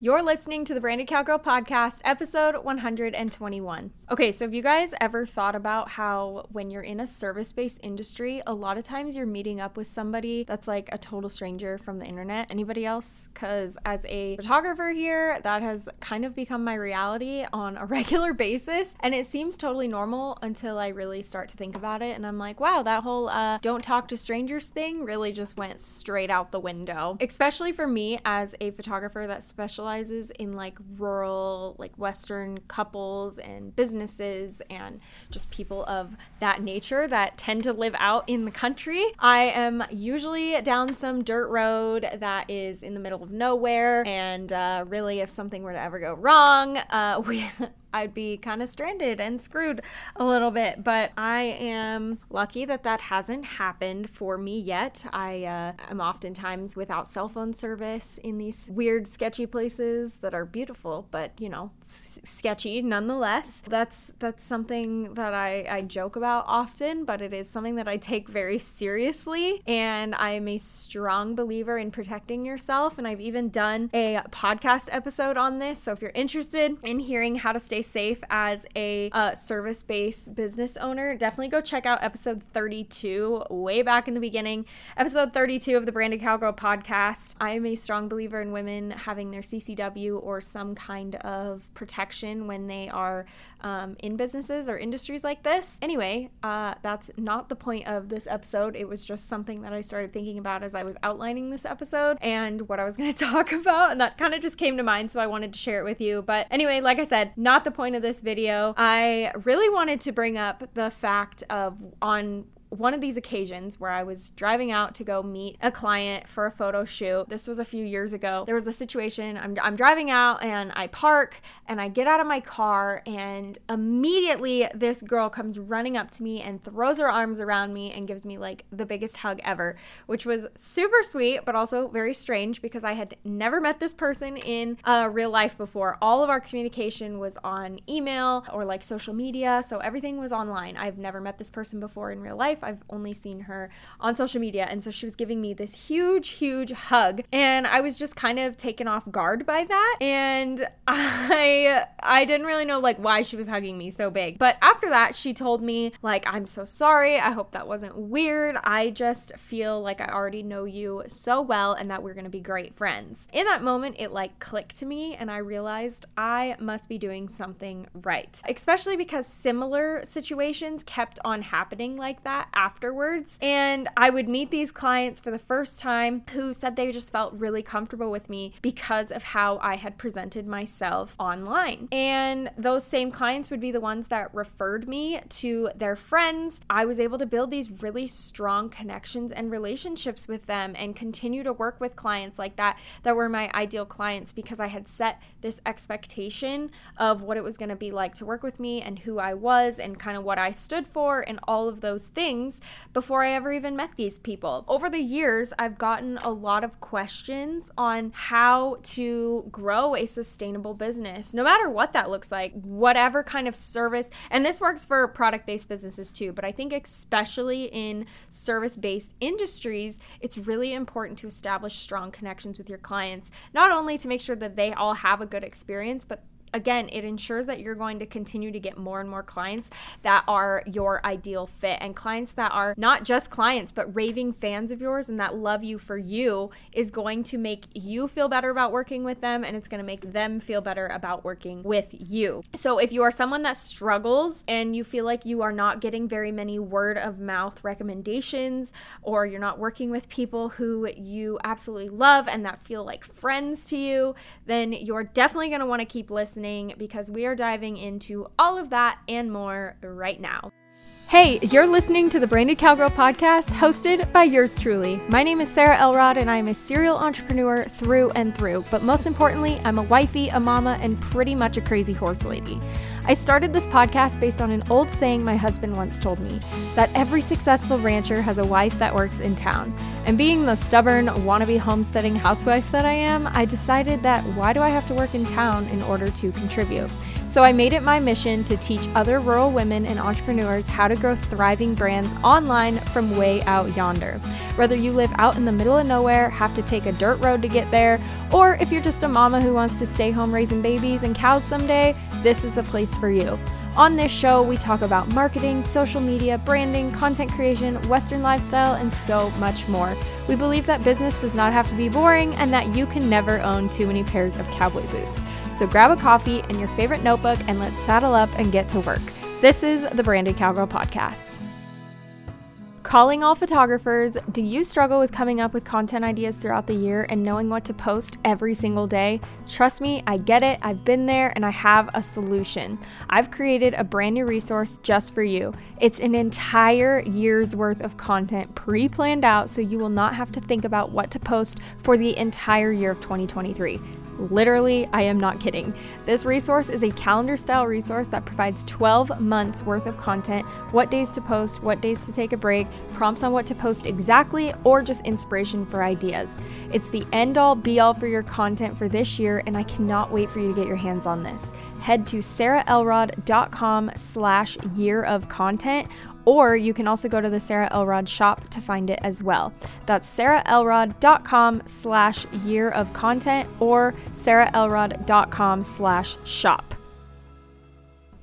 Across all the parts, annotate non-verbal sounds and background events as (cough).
You're listening to the Branded Cowgirl Podcast, episode 121. Okay, so have you guys ever thought about how when you're in a service based industry, a lot of times you're meeting up with somebody that's like a total stranger from the internet? Anybody else? Because as a photographer here, that has kind of become my reality on a (laughs) regular basis. And it seems totally normal until I really start to think about it. And I'm like, wow, that whole uh, don't talk to strangers thing really just went straight out the window. Especially for me as a photographer that specializes specializes in like rural, like Western couples and businesses and just people of that nature that tend to live out in the country. I am usually down some dirt road that is in the middle of nowhere. And uh, really, if something were to ever go wrong, uh, (laughs) we I'd be kind of stranded and screwed a little bit. But I am lucky that that hasn't happened for me yet. I uh, am oftentimes without cell phone service in these weird, sketchy places that are beautiful, but you know, s- sketchy nonetheless. That's that's something that I, I joke about often, but it is something that I take very seriously. And I am a strong believer in protecting yourself. And I've even done a podcast episode on this. So if you're interested in hearing how to stay stay safe as a uh, service based business owner, definitely go check out episode 32, way back in the beginning. Episode 32 of the Branded Cowgirl podcast. I am a strong believer in women having their CCW or some kind of protection when they are um, in businesses or industries like this. Anyway, uh, that's not the point of this episode. It was just something that I started thinking about as I was outlining this episode and what I was going (laughs) to talk about. And that kind of just came to mind. So I wanted to share it with you. But anyway, like I said, not the point of this video. I really wanted to bring up the fact of on one of these occasions where I was driving out to go meet a client for a photo shoot. This was a few years ago. There was a situation, I'm, I'm driving out and I park and I get out of my car, and immediately this girl comes running up to me and throws her arms around me and gives me like the biggest hug ever, which was super sweet, but also very strange because I had never met this person in uh, real life before. All of our communication was on email or like social media, so everything was online. I've never met this person before in real life life. I've only seen her on social media. And so she was giving me this huge, huge hug. And I was just kind of taken off guard by that. And (laughs) I I didn't really know like why she was hugging me so big. But after that, she told me like I'm so sorry. I hope that wasn't weird. I just feel like I already know you so well and that we're to be great friends. In that moment, it like clicked to me and I realized I must be doing something right. Especially because similar situations kept on happening like that afterwards. And I would meet these clients for the first time who said they just felt really comfortable with me because of how I had presented myself online. And those same clients would be the ones that referred me to their friends. I was able to build these really strong connections and relationships with them and continue to work with clients like that that were my ideal clients because I had set this expectation of what it was going to be like to work with me and who I was and kind of what I stood for and all of those things things before I ever even met these people. Over the years, I've gotten a lot of questions on how to grow a sustainable business, no matter what that looks like, whatever kind of service. And this works for product based businesses too, but I think especially in service based industries, it's really important to establish strong connections with your clients, not only to make sure that they all have a good experience, but again, it ensures that you're going to continue to get more and more clients that are your ideal fit and clients that are not just clients, but raving fans of yours and that love you for you is going to make you feel better about working with them and it's going to make them feel better about working with you. So if you are someone that struggles and you feel like you are not getting very many word of mouth recommendations or you're not working with people who you absolutely love and that feel like friends to you, then you're definitely going to want to keep listening listening because we are diving into all of that and more right now. Hey, you're listening to the Branded Cowgirl podcast hosted by yours truly. My name is Sarah Elrod and I am a serial entrepreneur through and through. But most importantly, I'm a wifey, a mama, and pretty much a crazy horse lady. I started this podcast based on an old saying my husband once told me that every successful rancher has a wife that works in town. And being the stubborn, wannabe homesteading housewife that I am, I decided that why do I have to work in town in order to contribute? So I made it my mission to teach other rural women and entrepreneurs how to grow thriving brands online from way out yonder. Whether you live out in the middle of nowhere, have to take a dirt road to get there, or if you're just a mama who wants to stay home raising babies and cows someday, this is the place for you. On this show, we talk about marketing, social media, branding, content creation, Western lifestyle, and so much more. We believe that business does not have to be boring and that you can never own too many pairs of cowboy boots. So grab a coffee and your favorite notebook and let's saddle up and get to work. This is the Branded Cowgirl Podcast. Calling all photographers, do you struggle with coming up with content ideas throughout the year and knowing what to post every single day? Trust me, I get it. I've been there and I have a solution. I've created a brand new resource just for you. It's an entire year's worth of content pre planned out so you will not have to think about what to post for the entire year of 2023. Literally, I am not kidding. This resource is a calendar style resource that provides 12 months worth of content what days to post, what days to take a break, prompts on what to post exactly, or just inspiration for ideas. It's the end all be all for your content for this year, and I cannot wait for you to get your hands on this. Head to sarahelrod.com slash year of content or you can also go to the Sarah Elrod shop to find it as well. That's sarahelrod.com slash year of content or sarahelrod.com slash shop.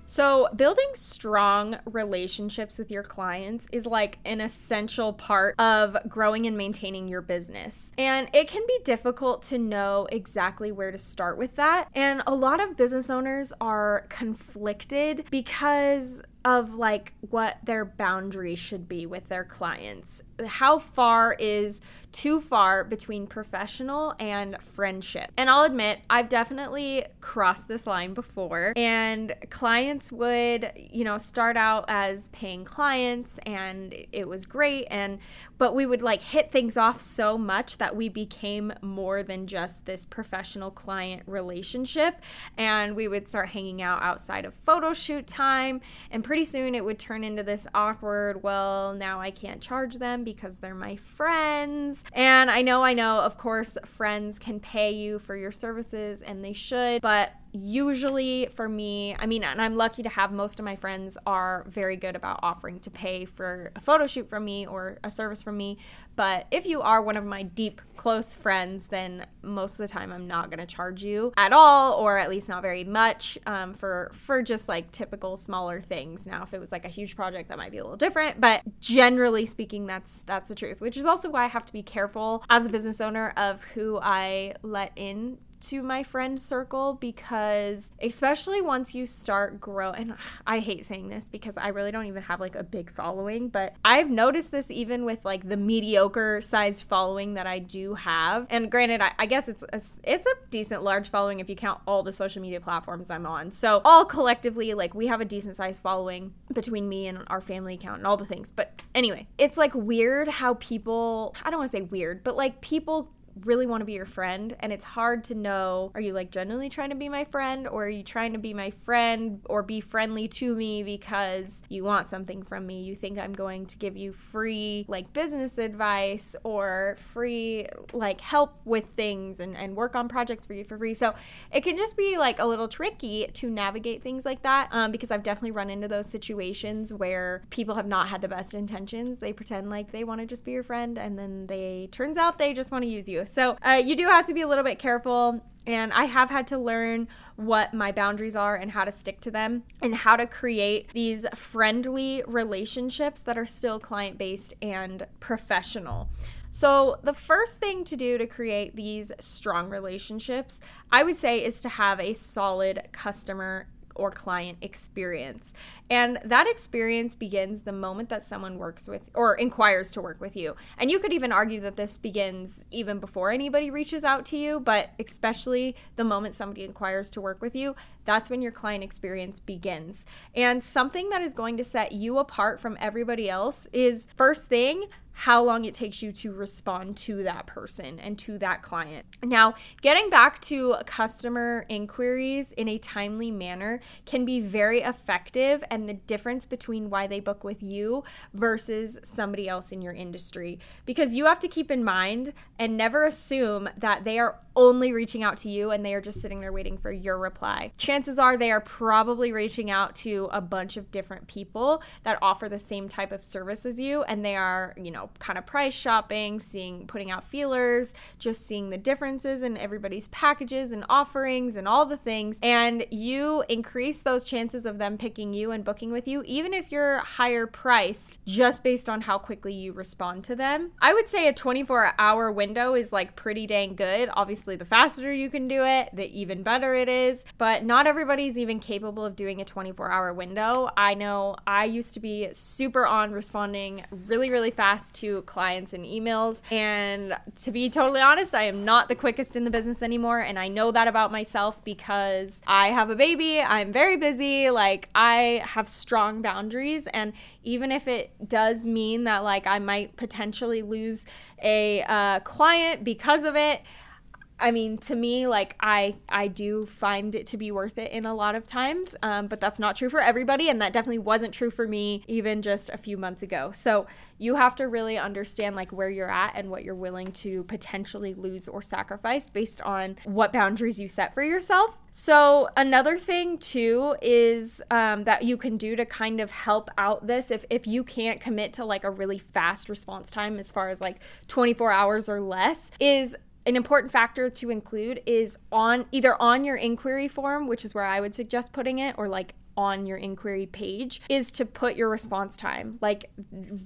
So, building strong relationships with your clients is like an essential part of growing and maintaining your business. And it can be difficult to know exactly where to start with that. And a lot of business owners are conflicted because of like what their boundaries should be with their clients. How far is too far between professional and friendship? And I'll admit, I've definitely crossed this line before. And clients would, you know, start out as paying clients and it was great and but we would like hit things off so much that we became more than just this professional client relationship and we would start hanging out outside of photo shoot time and pretty soon it would turn into this awkward, well, now I can't charge them because they're my friends. And I know, I know, of course, friends can pay you for your services and they should, but usually for me, I mean, and I'm lucky to have most of my friends are very good about offering to pay for a photo shoot from me or a service from me. But if you are one of my deep, close friends, then most of the time I'm not going to charge you at all, or at least not very much um, for for just like typical smaller things. Now, if it was like a huge project, that might be a little different. But generally speaking, that's that's the truth. Which is also why I have to be careful as a business owner of who I let in to my friend circle because especially once you start grow and I hate saying this because I really don't even have like a big following, but I've noticed this even with like the mediocre sized following that I do have. And granted, I, I guess it's a, it's a decent large following if you count all the social media platforms I'm on. So all collectively, like we have a decent sized following between me and our family account and all the things. But anyway, it's like weird how people I don't want to say weird, but like people really want to be your friend and it's hard to know are you like genuinely trying to be my friend or are you trying to be my friend or be friendly to me because you want something from me? You think i'm going to give you free like business advice or free like help with things and, and work on projects for you for free? So it can just be like a little tricky to navigate things like that um, because i've definitely run into those situations where people have not had the best intentions. They pretend like they want to just be your friend and then they turns out they just want to use you so uh, you do have to be a little bit careful. And I have had to learn what my boundaries are and how to stick to them and how to create these friendly relationships that are still client based and professional. So, the first thing to do to create these strong relationships, I would say, is to have a solid customer or client experience. And that experience begins the moment that someone works with or inquires to work with you. And you could even argue that this begins even before anybody reaches out to you, but especially the moment somebody inquires to work with you, that's when your client experience begins. And something that is going to set you apart from everybody else is first thing, how long it takes you to respond to that person and to that client. Now, getting back to customer inquiries in a timely manner can be very effective, and the difference between why they book with you versus somebody else in your industry. Because you have to keep in mind and never assume that they are only reaching out to you and they are just sitting there waiting for your reply. Chances are they are probably reaching out to a bunch of different people that offer the same type of service as you, and they are, you know, know, kind of price shopping, seeing, putting out feelers, just seeing the differences in everybody's packages and offerings and all the things. And you increase those chances of them picking you and booking with you, even if you're higher priced, just based on how quickly you respond to them. I would say a 24 hour window is like pretty dang good. Obviously, the faster you can do it, the even better it is. But not everybody's even capable of doing a 24 hour window. I know I used to be super on responding really, really fast to clients and emails. And to be totally honest, I am not the quickest in the business anymore. And I know that about myself because I have a baby, I'm very busy, like I have strong boundaries. And even if it does mean that, like, I might potentially lose a uh, client because of it, I mean, to me, like I I do find it to be worth it in a lot of times, um, but that's not true for everybody, and that definitely wasn't true for me even just a few months ago. So you have to really understand like where you're at and what you're willing to potentially lose or sacrifice based on what boundaries you set for yourself. So another thing too is um, that you can do to kind of help out this if if you can't commit to like a really fast response time as far as like 24 hours or less is an important factor to include is on either on your inquiry form, which is where I would suggest putting it, or like on your inquiry page is to put your response time. Like,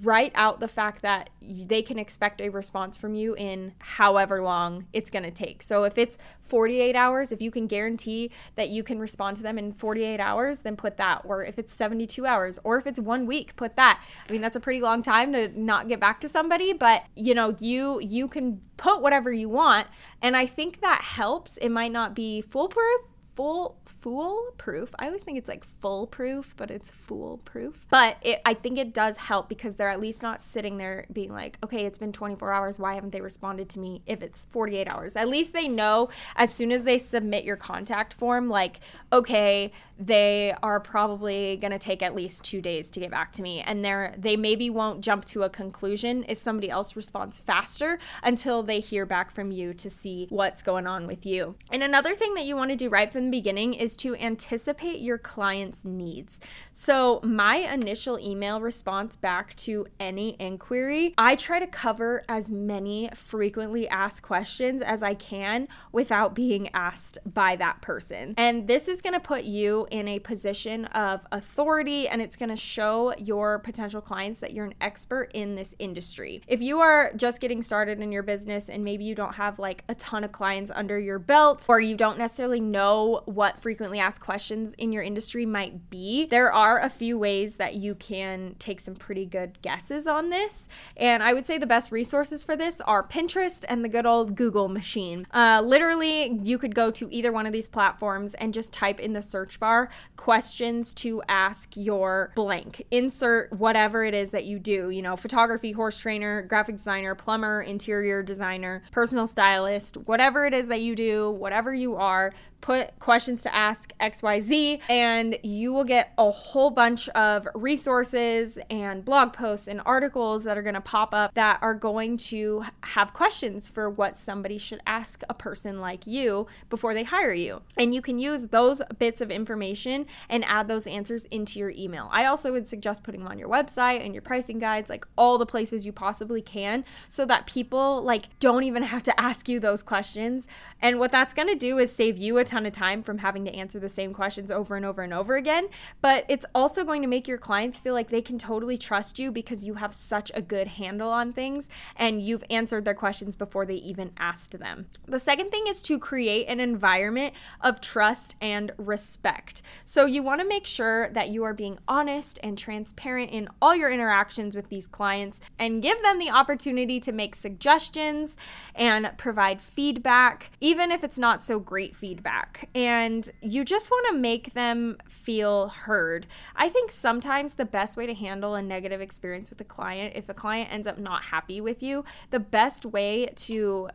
write out the fact that they can expect a response from you in however long it's going to take. So, if it's 48 hours, if you can guarantee that you can respond to them in 48 hours, then put that. Or if it's 72 hours, or if it's one week, put that. I mean, that's a pretty long time to not get back to somebody, but you know, you you can put whatever you want, and I think that helps. It might not be foolproof, full foolproof. I always think it's like foolproof, but it's foolproof. But it, I think it does help because they're at least not sitting there being like, okay, it's been 24 hours. Why haven't they responded to me if it's 48 hours? At least they know as soon as they submit your contact form, like, okay, they are probably going to take at least two days to get back to me. And they're, they maybe won't jump to a conclusion if somebody else responds faster until they hear back from you to see what's going on with you. And another thing that you want to do right from the beginning is to anticipate your client's needs. So, my initial email response back to any inquiry, I try to cover as many frequently asked questions as I can without being asked by that person. And this is going to put you in a position of authority and it's going to show your potential clients that you're an expert in this industry. If you are just getting started in your business and maybe you don't have like a ton of clients under your belt or you don't necessarily know what frequently asked questions in your industry might be, there are a few ways that you can take some pretty good guesses on this. And I would say the best resources for this are Pinterest and the good old Google machine. Uh, literally, you could go to either one of these platforms and just type in the search bar are questions to ask your blank. Insert whatever it is that you do, you know, photography, horse trainer, graphic designer, plumber, interior designer, personal stylist, whatever it is that you do, whatever you are, put questions to ask XYZ, and you will get a whole bunch of resources and blog posts and articles that are going to pop up that are going to have questions for what somebody should ask a person like you before they hire you. And you can use those bits of information and add those answers into your email. I also would suggest putting them on your website and your pricing guides, like all the places you possibly can, so that people like don't even have to ask you those questions. And what that's going to do is save you a ton of time from having to answer the same questions over and over and over again. But it's also going to make your clients feel like they can totally trust you because you have such a good handle on things and you've answered their questions before they even asked them. The second thing is to create an environment of trust and respect. So you want to make sure that you are being honest and transparent in all your interactions with these clients and give them the opportunity to make suggestions and provide feedback, even if it's not so great feedback feedback and you just want to make them feel heard. I think sometimes the best way to handle a negative experience with a client, if a client ends up not happy with you, the best way to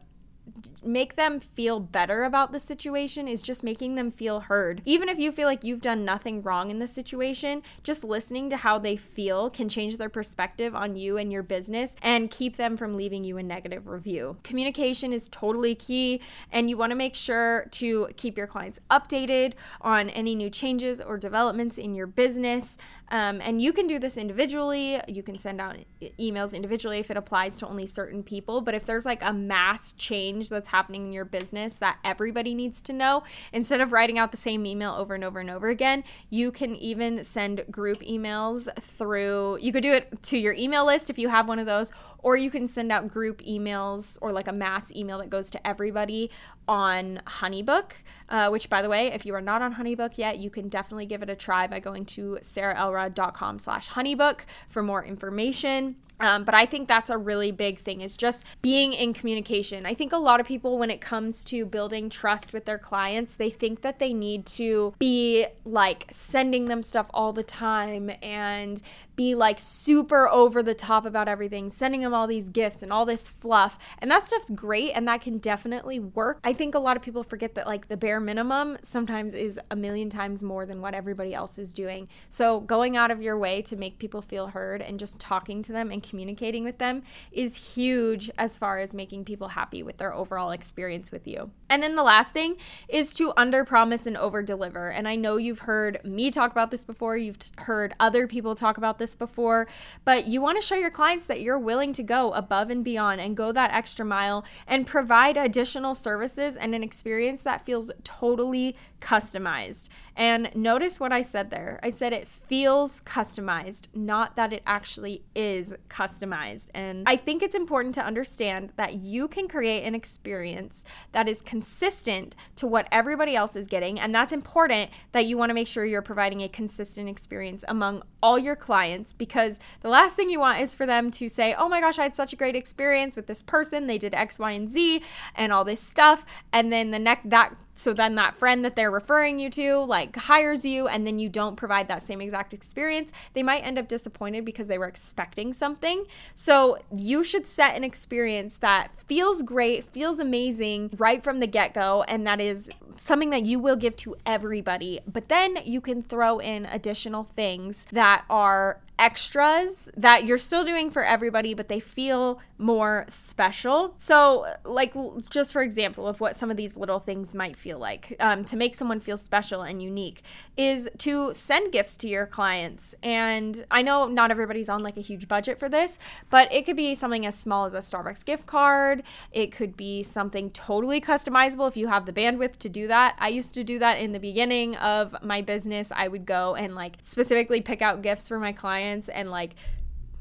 make them feel better about the situation is just making them feel heard. Even if you feel like you've done nothing wrong in the situation, just listening to how they feel can change their perspective on you and your business and keep them from leaving you a negative review. Communication is totally key, and you want to make sure to keep your clients updated on any new changes or developments in your business. Um, and you can do this individually. You can send out emails individually if it applies to only certain people. But if there's like a mass change that's happening in your business that everybody needs to know, instead of writing out the same email over and over and over again, you can even send group emails through, you could do it to your email list if you have one of those, or you can send out group emails or like a mass email that goes to everybody on Honeybook, uh, which by the way, if you are not on Honeybook yet, you can definitely give it a try by going to sarahelrod.com slash honeybook for more information. Um, but I think that's a really big thing is just being in communication. I think a lot of people, when it comes to building trust with their clients, they think that they need to be like sending them stuff all the time and be like super over the top about everything, sending them all these gifts and all this fluff. And that stuff's great and that can definitely work. I think a lot of people forget that like the bare minimum sometimes is a million times more than what everybody else is doing. So going out of your way to make people feel heard and just talking to them and communicating with them is huge as far as making people happy with their overall experience with you. And then the last thing is to under promise and over deliver. And I know you've heard me talk about this before, you've heard other people talk about this before, but you want to show your clients that you're willing to go above and beyond and go that extra mile and provide additional services and an experience that feels totally customized. And notice what I said there. I said it feels customized, not that it actually is customized. And I think it's important to understand that you can create an experience that is consistent to what everybody else is getting. And that's important that you want to make sure you're providing a consistent experience among all your clients because the last thing you want is for them to say, oh my gosh, I had such a great experience with this person. They did X, Y, and Z and all this stuff. And then the next, that so then that friend that they're referring you to like hires you and then you don't provide that same exact experience they might end up disappointed because they were expecting something. So you should set an experience that feels great feels amazing right from the get-go and that is something that you will give to everybody. But then you can throw in additional things that are extras that you're still doing for everybody, but they feel more special. So, like, just for example, of what some of these little things might feel like um, to make someone feel special and unique is to send gifts to your clients. And I know not everybody's on like a huge budget for this, but it could be something as small as a Starbucks gift card. It could be something totally customizable if you have the bandwidth to do that. I used to do that in the beginning of my business. I would go and like specifically pick out gifts for my clients and like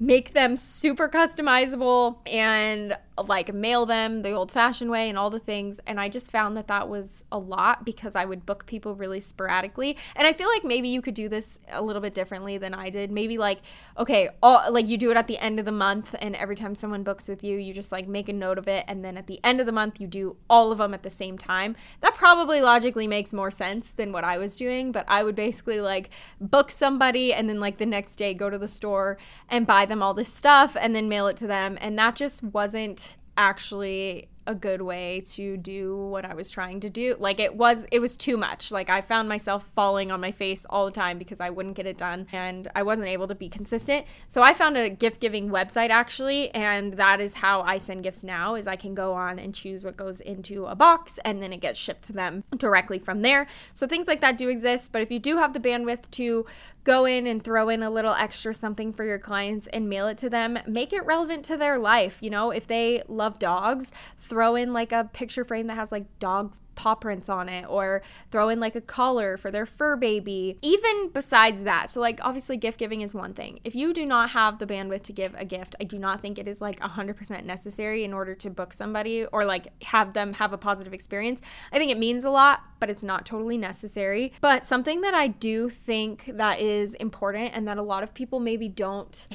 make them super customizable and like mail them the old fashioned way and all the things. And I just found that that was a lot because I would book people really sporadically. And I feel like maybe you could do this a little bit differently than I did. Maybe like, okay, all, like you do it at the end of the month. And every time someone books with you, you just like make a note of it. And then at the end of the month, you do all of them at the same time. That probably logically makes more sense than what I was doing. But I would basically like book somebody and then like the next day go to the store and buy them all this stuff and then mail it to them. And that just wasn't actually a good way to do what I was trying to do. Like it was it was too much. Like I found myself falling on my face all the time because I wouldn't get it done and I wasn't able to be consistent. So I found a gift giving website actually and that is how I send gifts now is I can go on and choose what goes into a box and then it gets shipped to them directly from there. So things like that do exist, but if you do have the bandwidth to go in and throw in a little extra something for your clients and mail it to them, make it relevant to their life, you know, if they love dogs, throw in like a picture frame that has like dog paw prints on it or throw in like a collar for their fur baby. Even besides that, so like obviously gift giving is one thing. If you do not have the bandwidth to give a gift, I do not think it is like 100% necessary in order to book somebody or like have them have a positive experience. I think it means a lot, but it's not totally necessary. But something that I do think that is important and that a lot of people maybe don't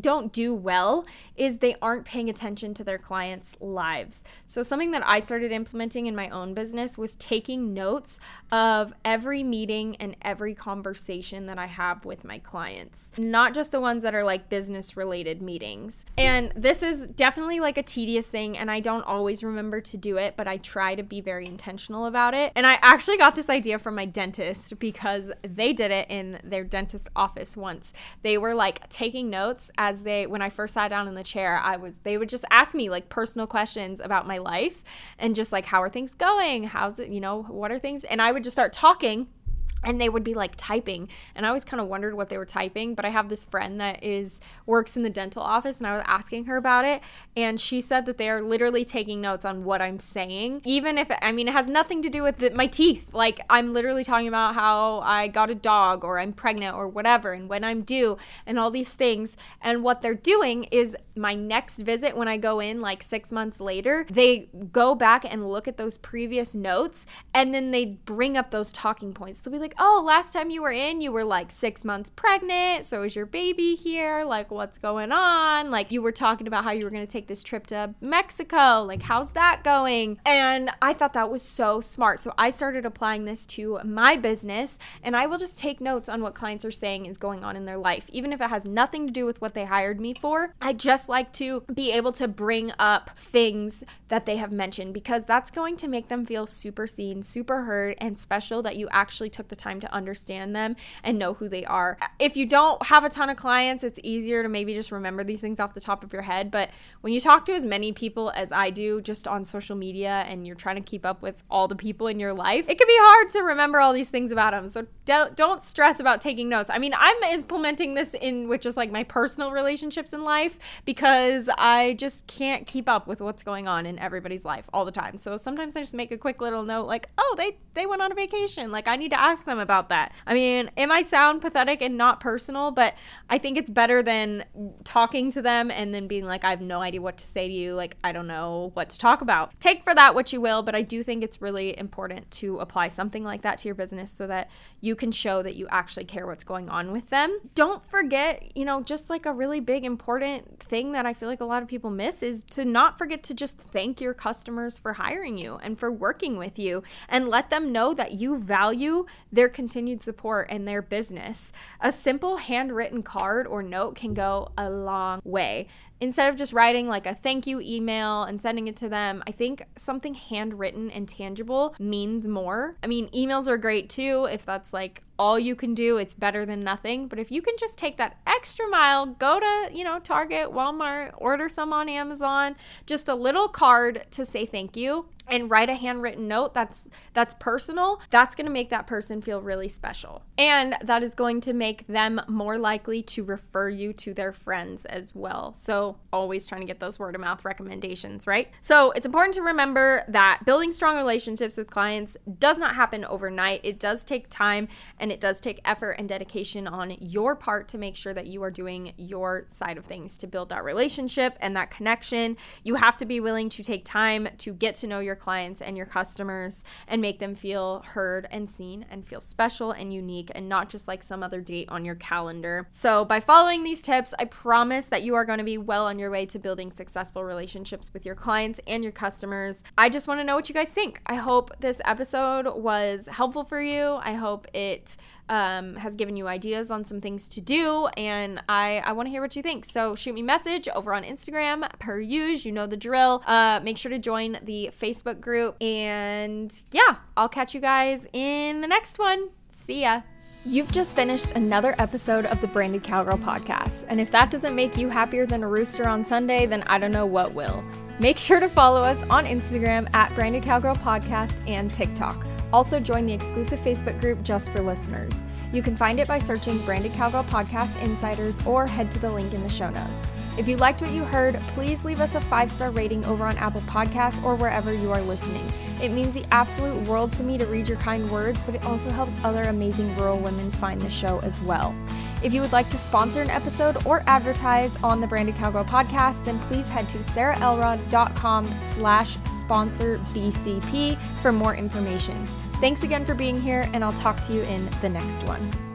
don't do well is they aren't paying attention to their clients' lives. So, something that I started implementing in my own business was taking notes of every meeting and every conversation that I have with my clients, not just the ones that are like business related meetings. And this is definitely like a tedious thing, and I don't always remember to do it, but I try to be very intentional about it. And I actually got this idea from my dentist because they did it in their dentist office once. They were like taking notes they, when I first sat down in the chair, I was, they would just ask me like personal questions about my life and just like, how are things going? How's it, you know, what are things? And I would just start talking and they would be like typing and i always kind of wondered what they were typing but i have this friend that is works in the dental office and i was asking her about it and she said that they are literally taking notes on what i'm saying even if i mean it has nothing to do with the, my teeth. Like i'm literally talking about how i got a dog or i'm pregnant or whatever and when i'm due and all these things and what they're doing is my next visit when i go in like six months later they go back and look at those previous notes and then they bring up those talking points. They'll be like like, oh, last time you were in, you were like six months pregnant. So is your baby here? Like, what's going on? Like, you were talking about how you were going to take this trip to Mexico. Like, how's that going? And I thought that was so smart. So I started applying this to my business and I will just take notes on what clients are saying is going on in their life, even if it has nothing to do with what they hired me for. I just like to be able to bring up things that they have mentioned because that's going to make them feel super seen, super heard, and special that you actually took the time to understand them and know who they are. If you don't have a ton of clients, it's easier to maybe just remember these things off the top of your head. But when you talk to as many people as I do just on social media and you're trying to keep up with all the people in your life, it can be hard to remember all these things about them. So don't, don't stress about taking notes. I mean, I'm implementing this in with just like my personal relationships in life because I just can't keep up with what's going on in everybody's life all the time. So sometimes I just make a quick little note like, "Oh, they they went on a vacation. Like I need to ask them about that. I mean, it might sound pathetic and not personal, but I think it's better than talking to them and then being like, I have no idea what to say to you. Like, I don't know what to talk about. Take for that what you will, but I do think it's really important to apply something like that to your business so that you can show that you actually care what's going on with them. Don't forget, you know, just like a really big important thing that I feel like a lot of people miss is to not forget to just thank your customers for hiring you and for working with you and let them know that you value their continued support and their business. A simple handwritten card or note can go a long way instead of just writing like a thank you email and sending it to them, I think something handwritten and tangible means more. I mean, emails are great too if that's like all you can do, it's better than nothing. But if you can just take that extra mile, go to, you know, Target, Walmart, order some on Amazon, just a little card to say thank you and write a handwritten note that's that's personal that's going to make that person feel really special. And that is going to make them more likely to refer you to their friends as well. So always trying to get those word of mouth recommendations right? So it's important to remember that building strong relationships with clients does not happen overnight. It does take time and and it does take effort and dedication on your part to make sure that you are doing your side of things to build that relationship and that connection. You have to be willing to take time to get to know your clients and your customers and make them feel heard and seen and feel special and unique and not just like some other date on your calendar. So, by following these tips, I promise that you are going to be well on your way to building successful relationships with your clients and your customers. I just want to know what you guys think. I hope this episode was helpful for you. I hope it um, has given you ideas on some things to do, and I, I want to hear what you think. So shoot me a message over on Instagram, per usual. You know the drill. Uh, make sure to join the Facebook group, and yeah, I'll catch you guys in the next one. See ya. You've just finished another episode of the Branded Cowgirl podcast, and if that doesn't make you happier than a rooster on Sunday, then I don't know what will. Make sure to follow us on Instagram at Branded Cowgirl Podcast and TikTok. Also, join the exclusive Facebook group just for listeners. You can find it by searching Branded Cowgirl Podcast Insiders or head to the link in the show notes. If you liked what you heard, please leave us a five star rating over on Apple Podcasts or wherever you are listening. It means the absolute world to me to read your kind words, but it also helps other amazing rural women find the show as well. If you would like to sponsor an episode or advertise on the Branded Cowgirl podcast, then please head to sarahelrod.com slash sponsor BCP for more information. Thanks again for being here, and I'll talk to you in the next one.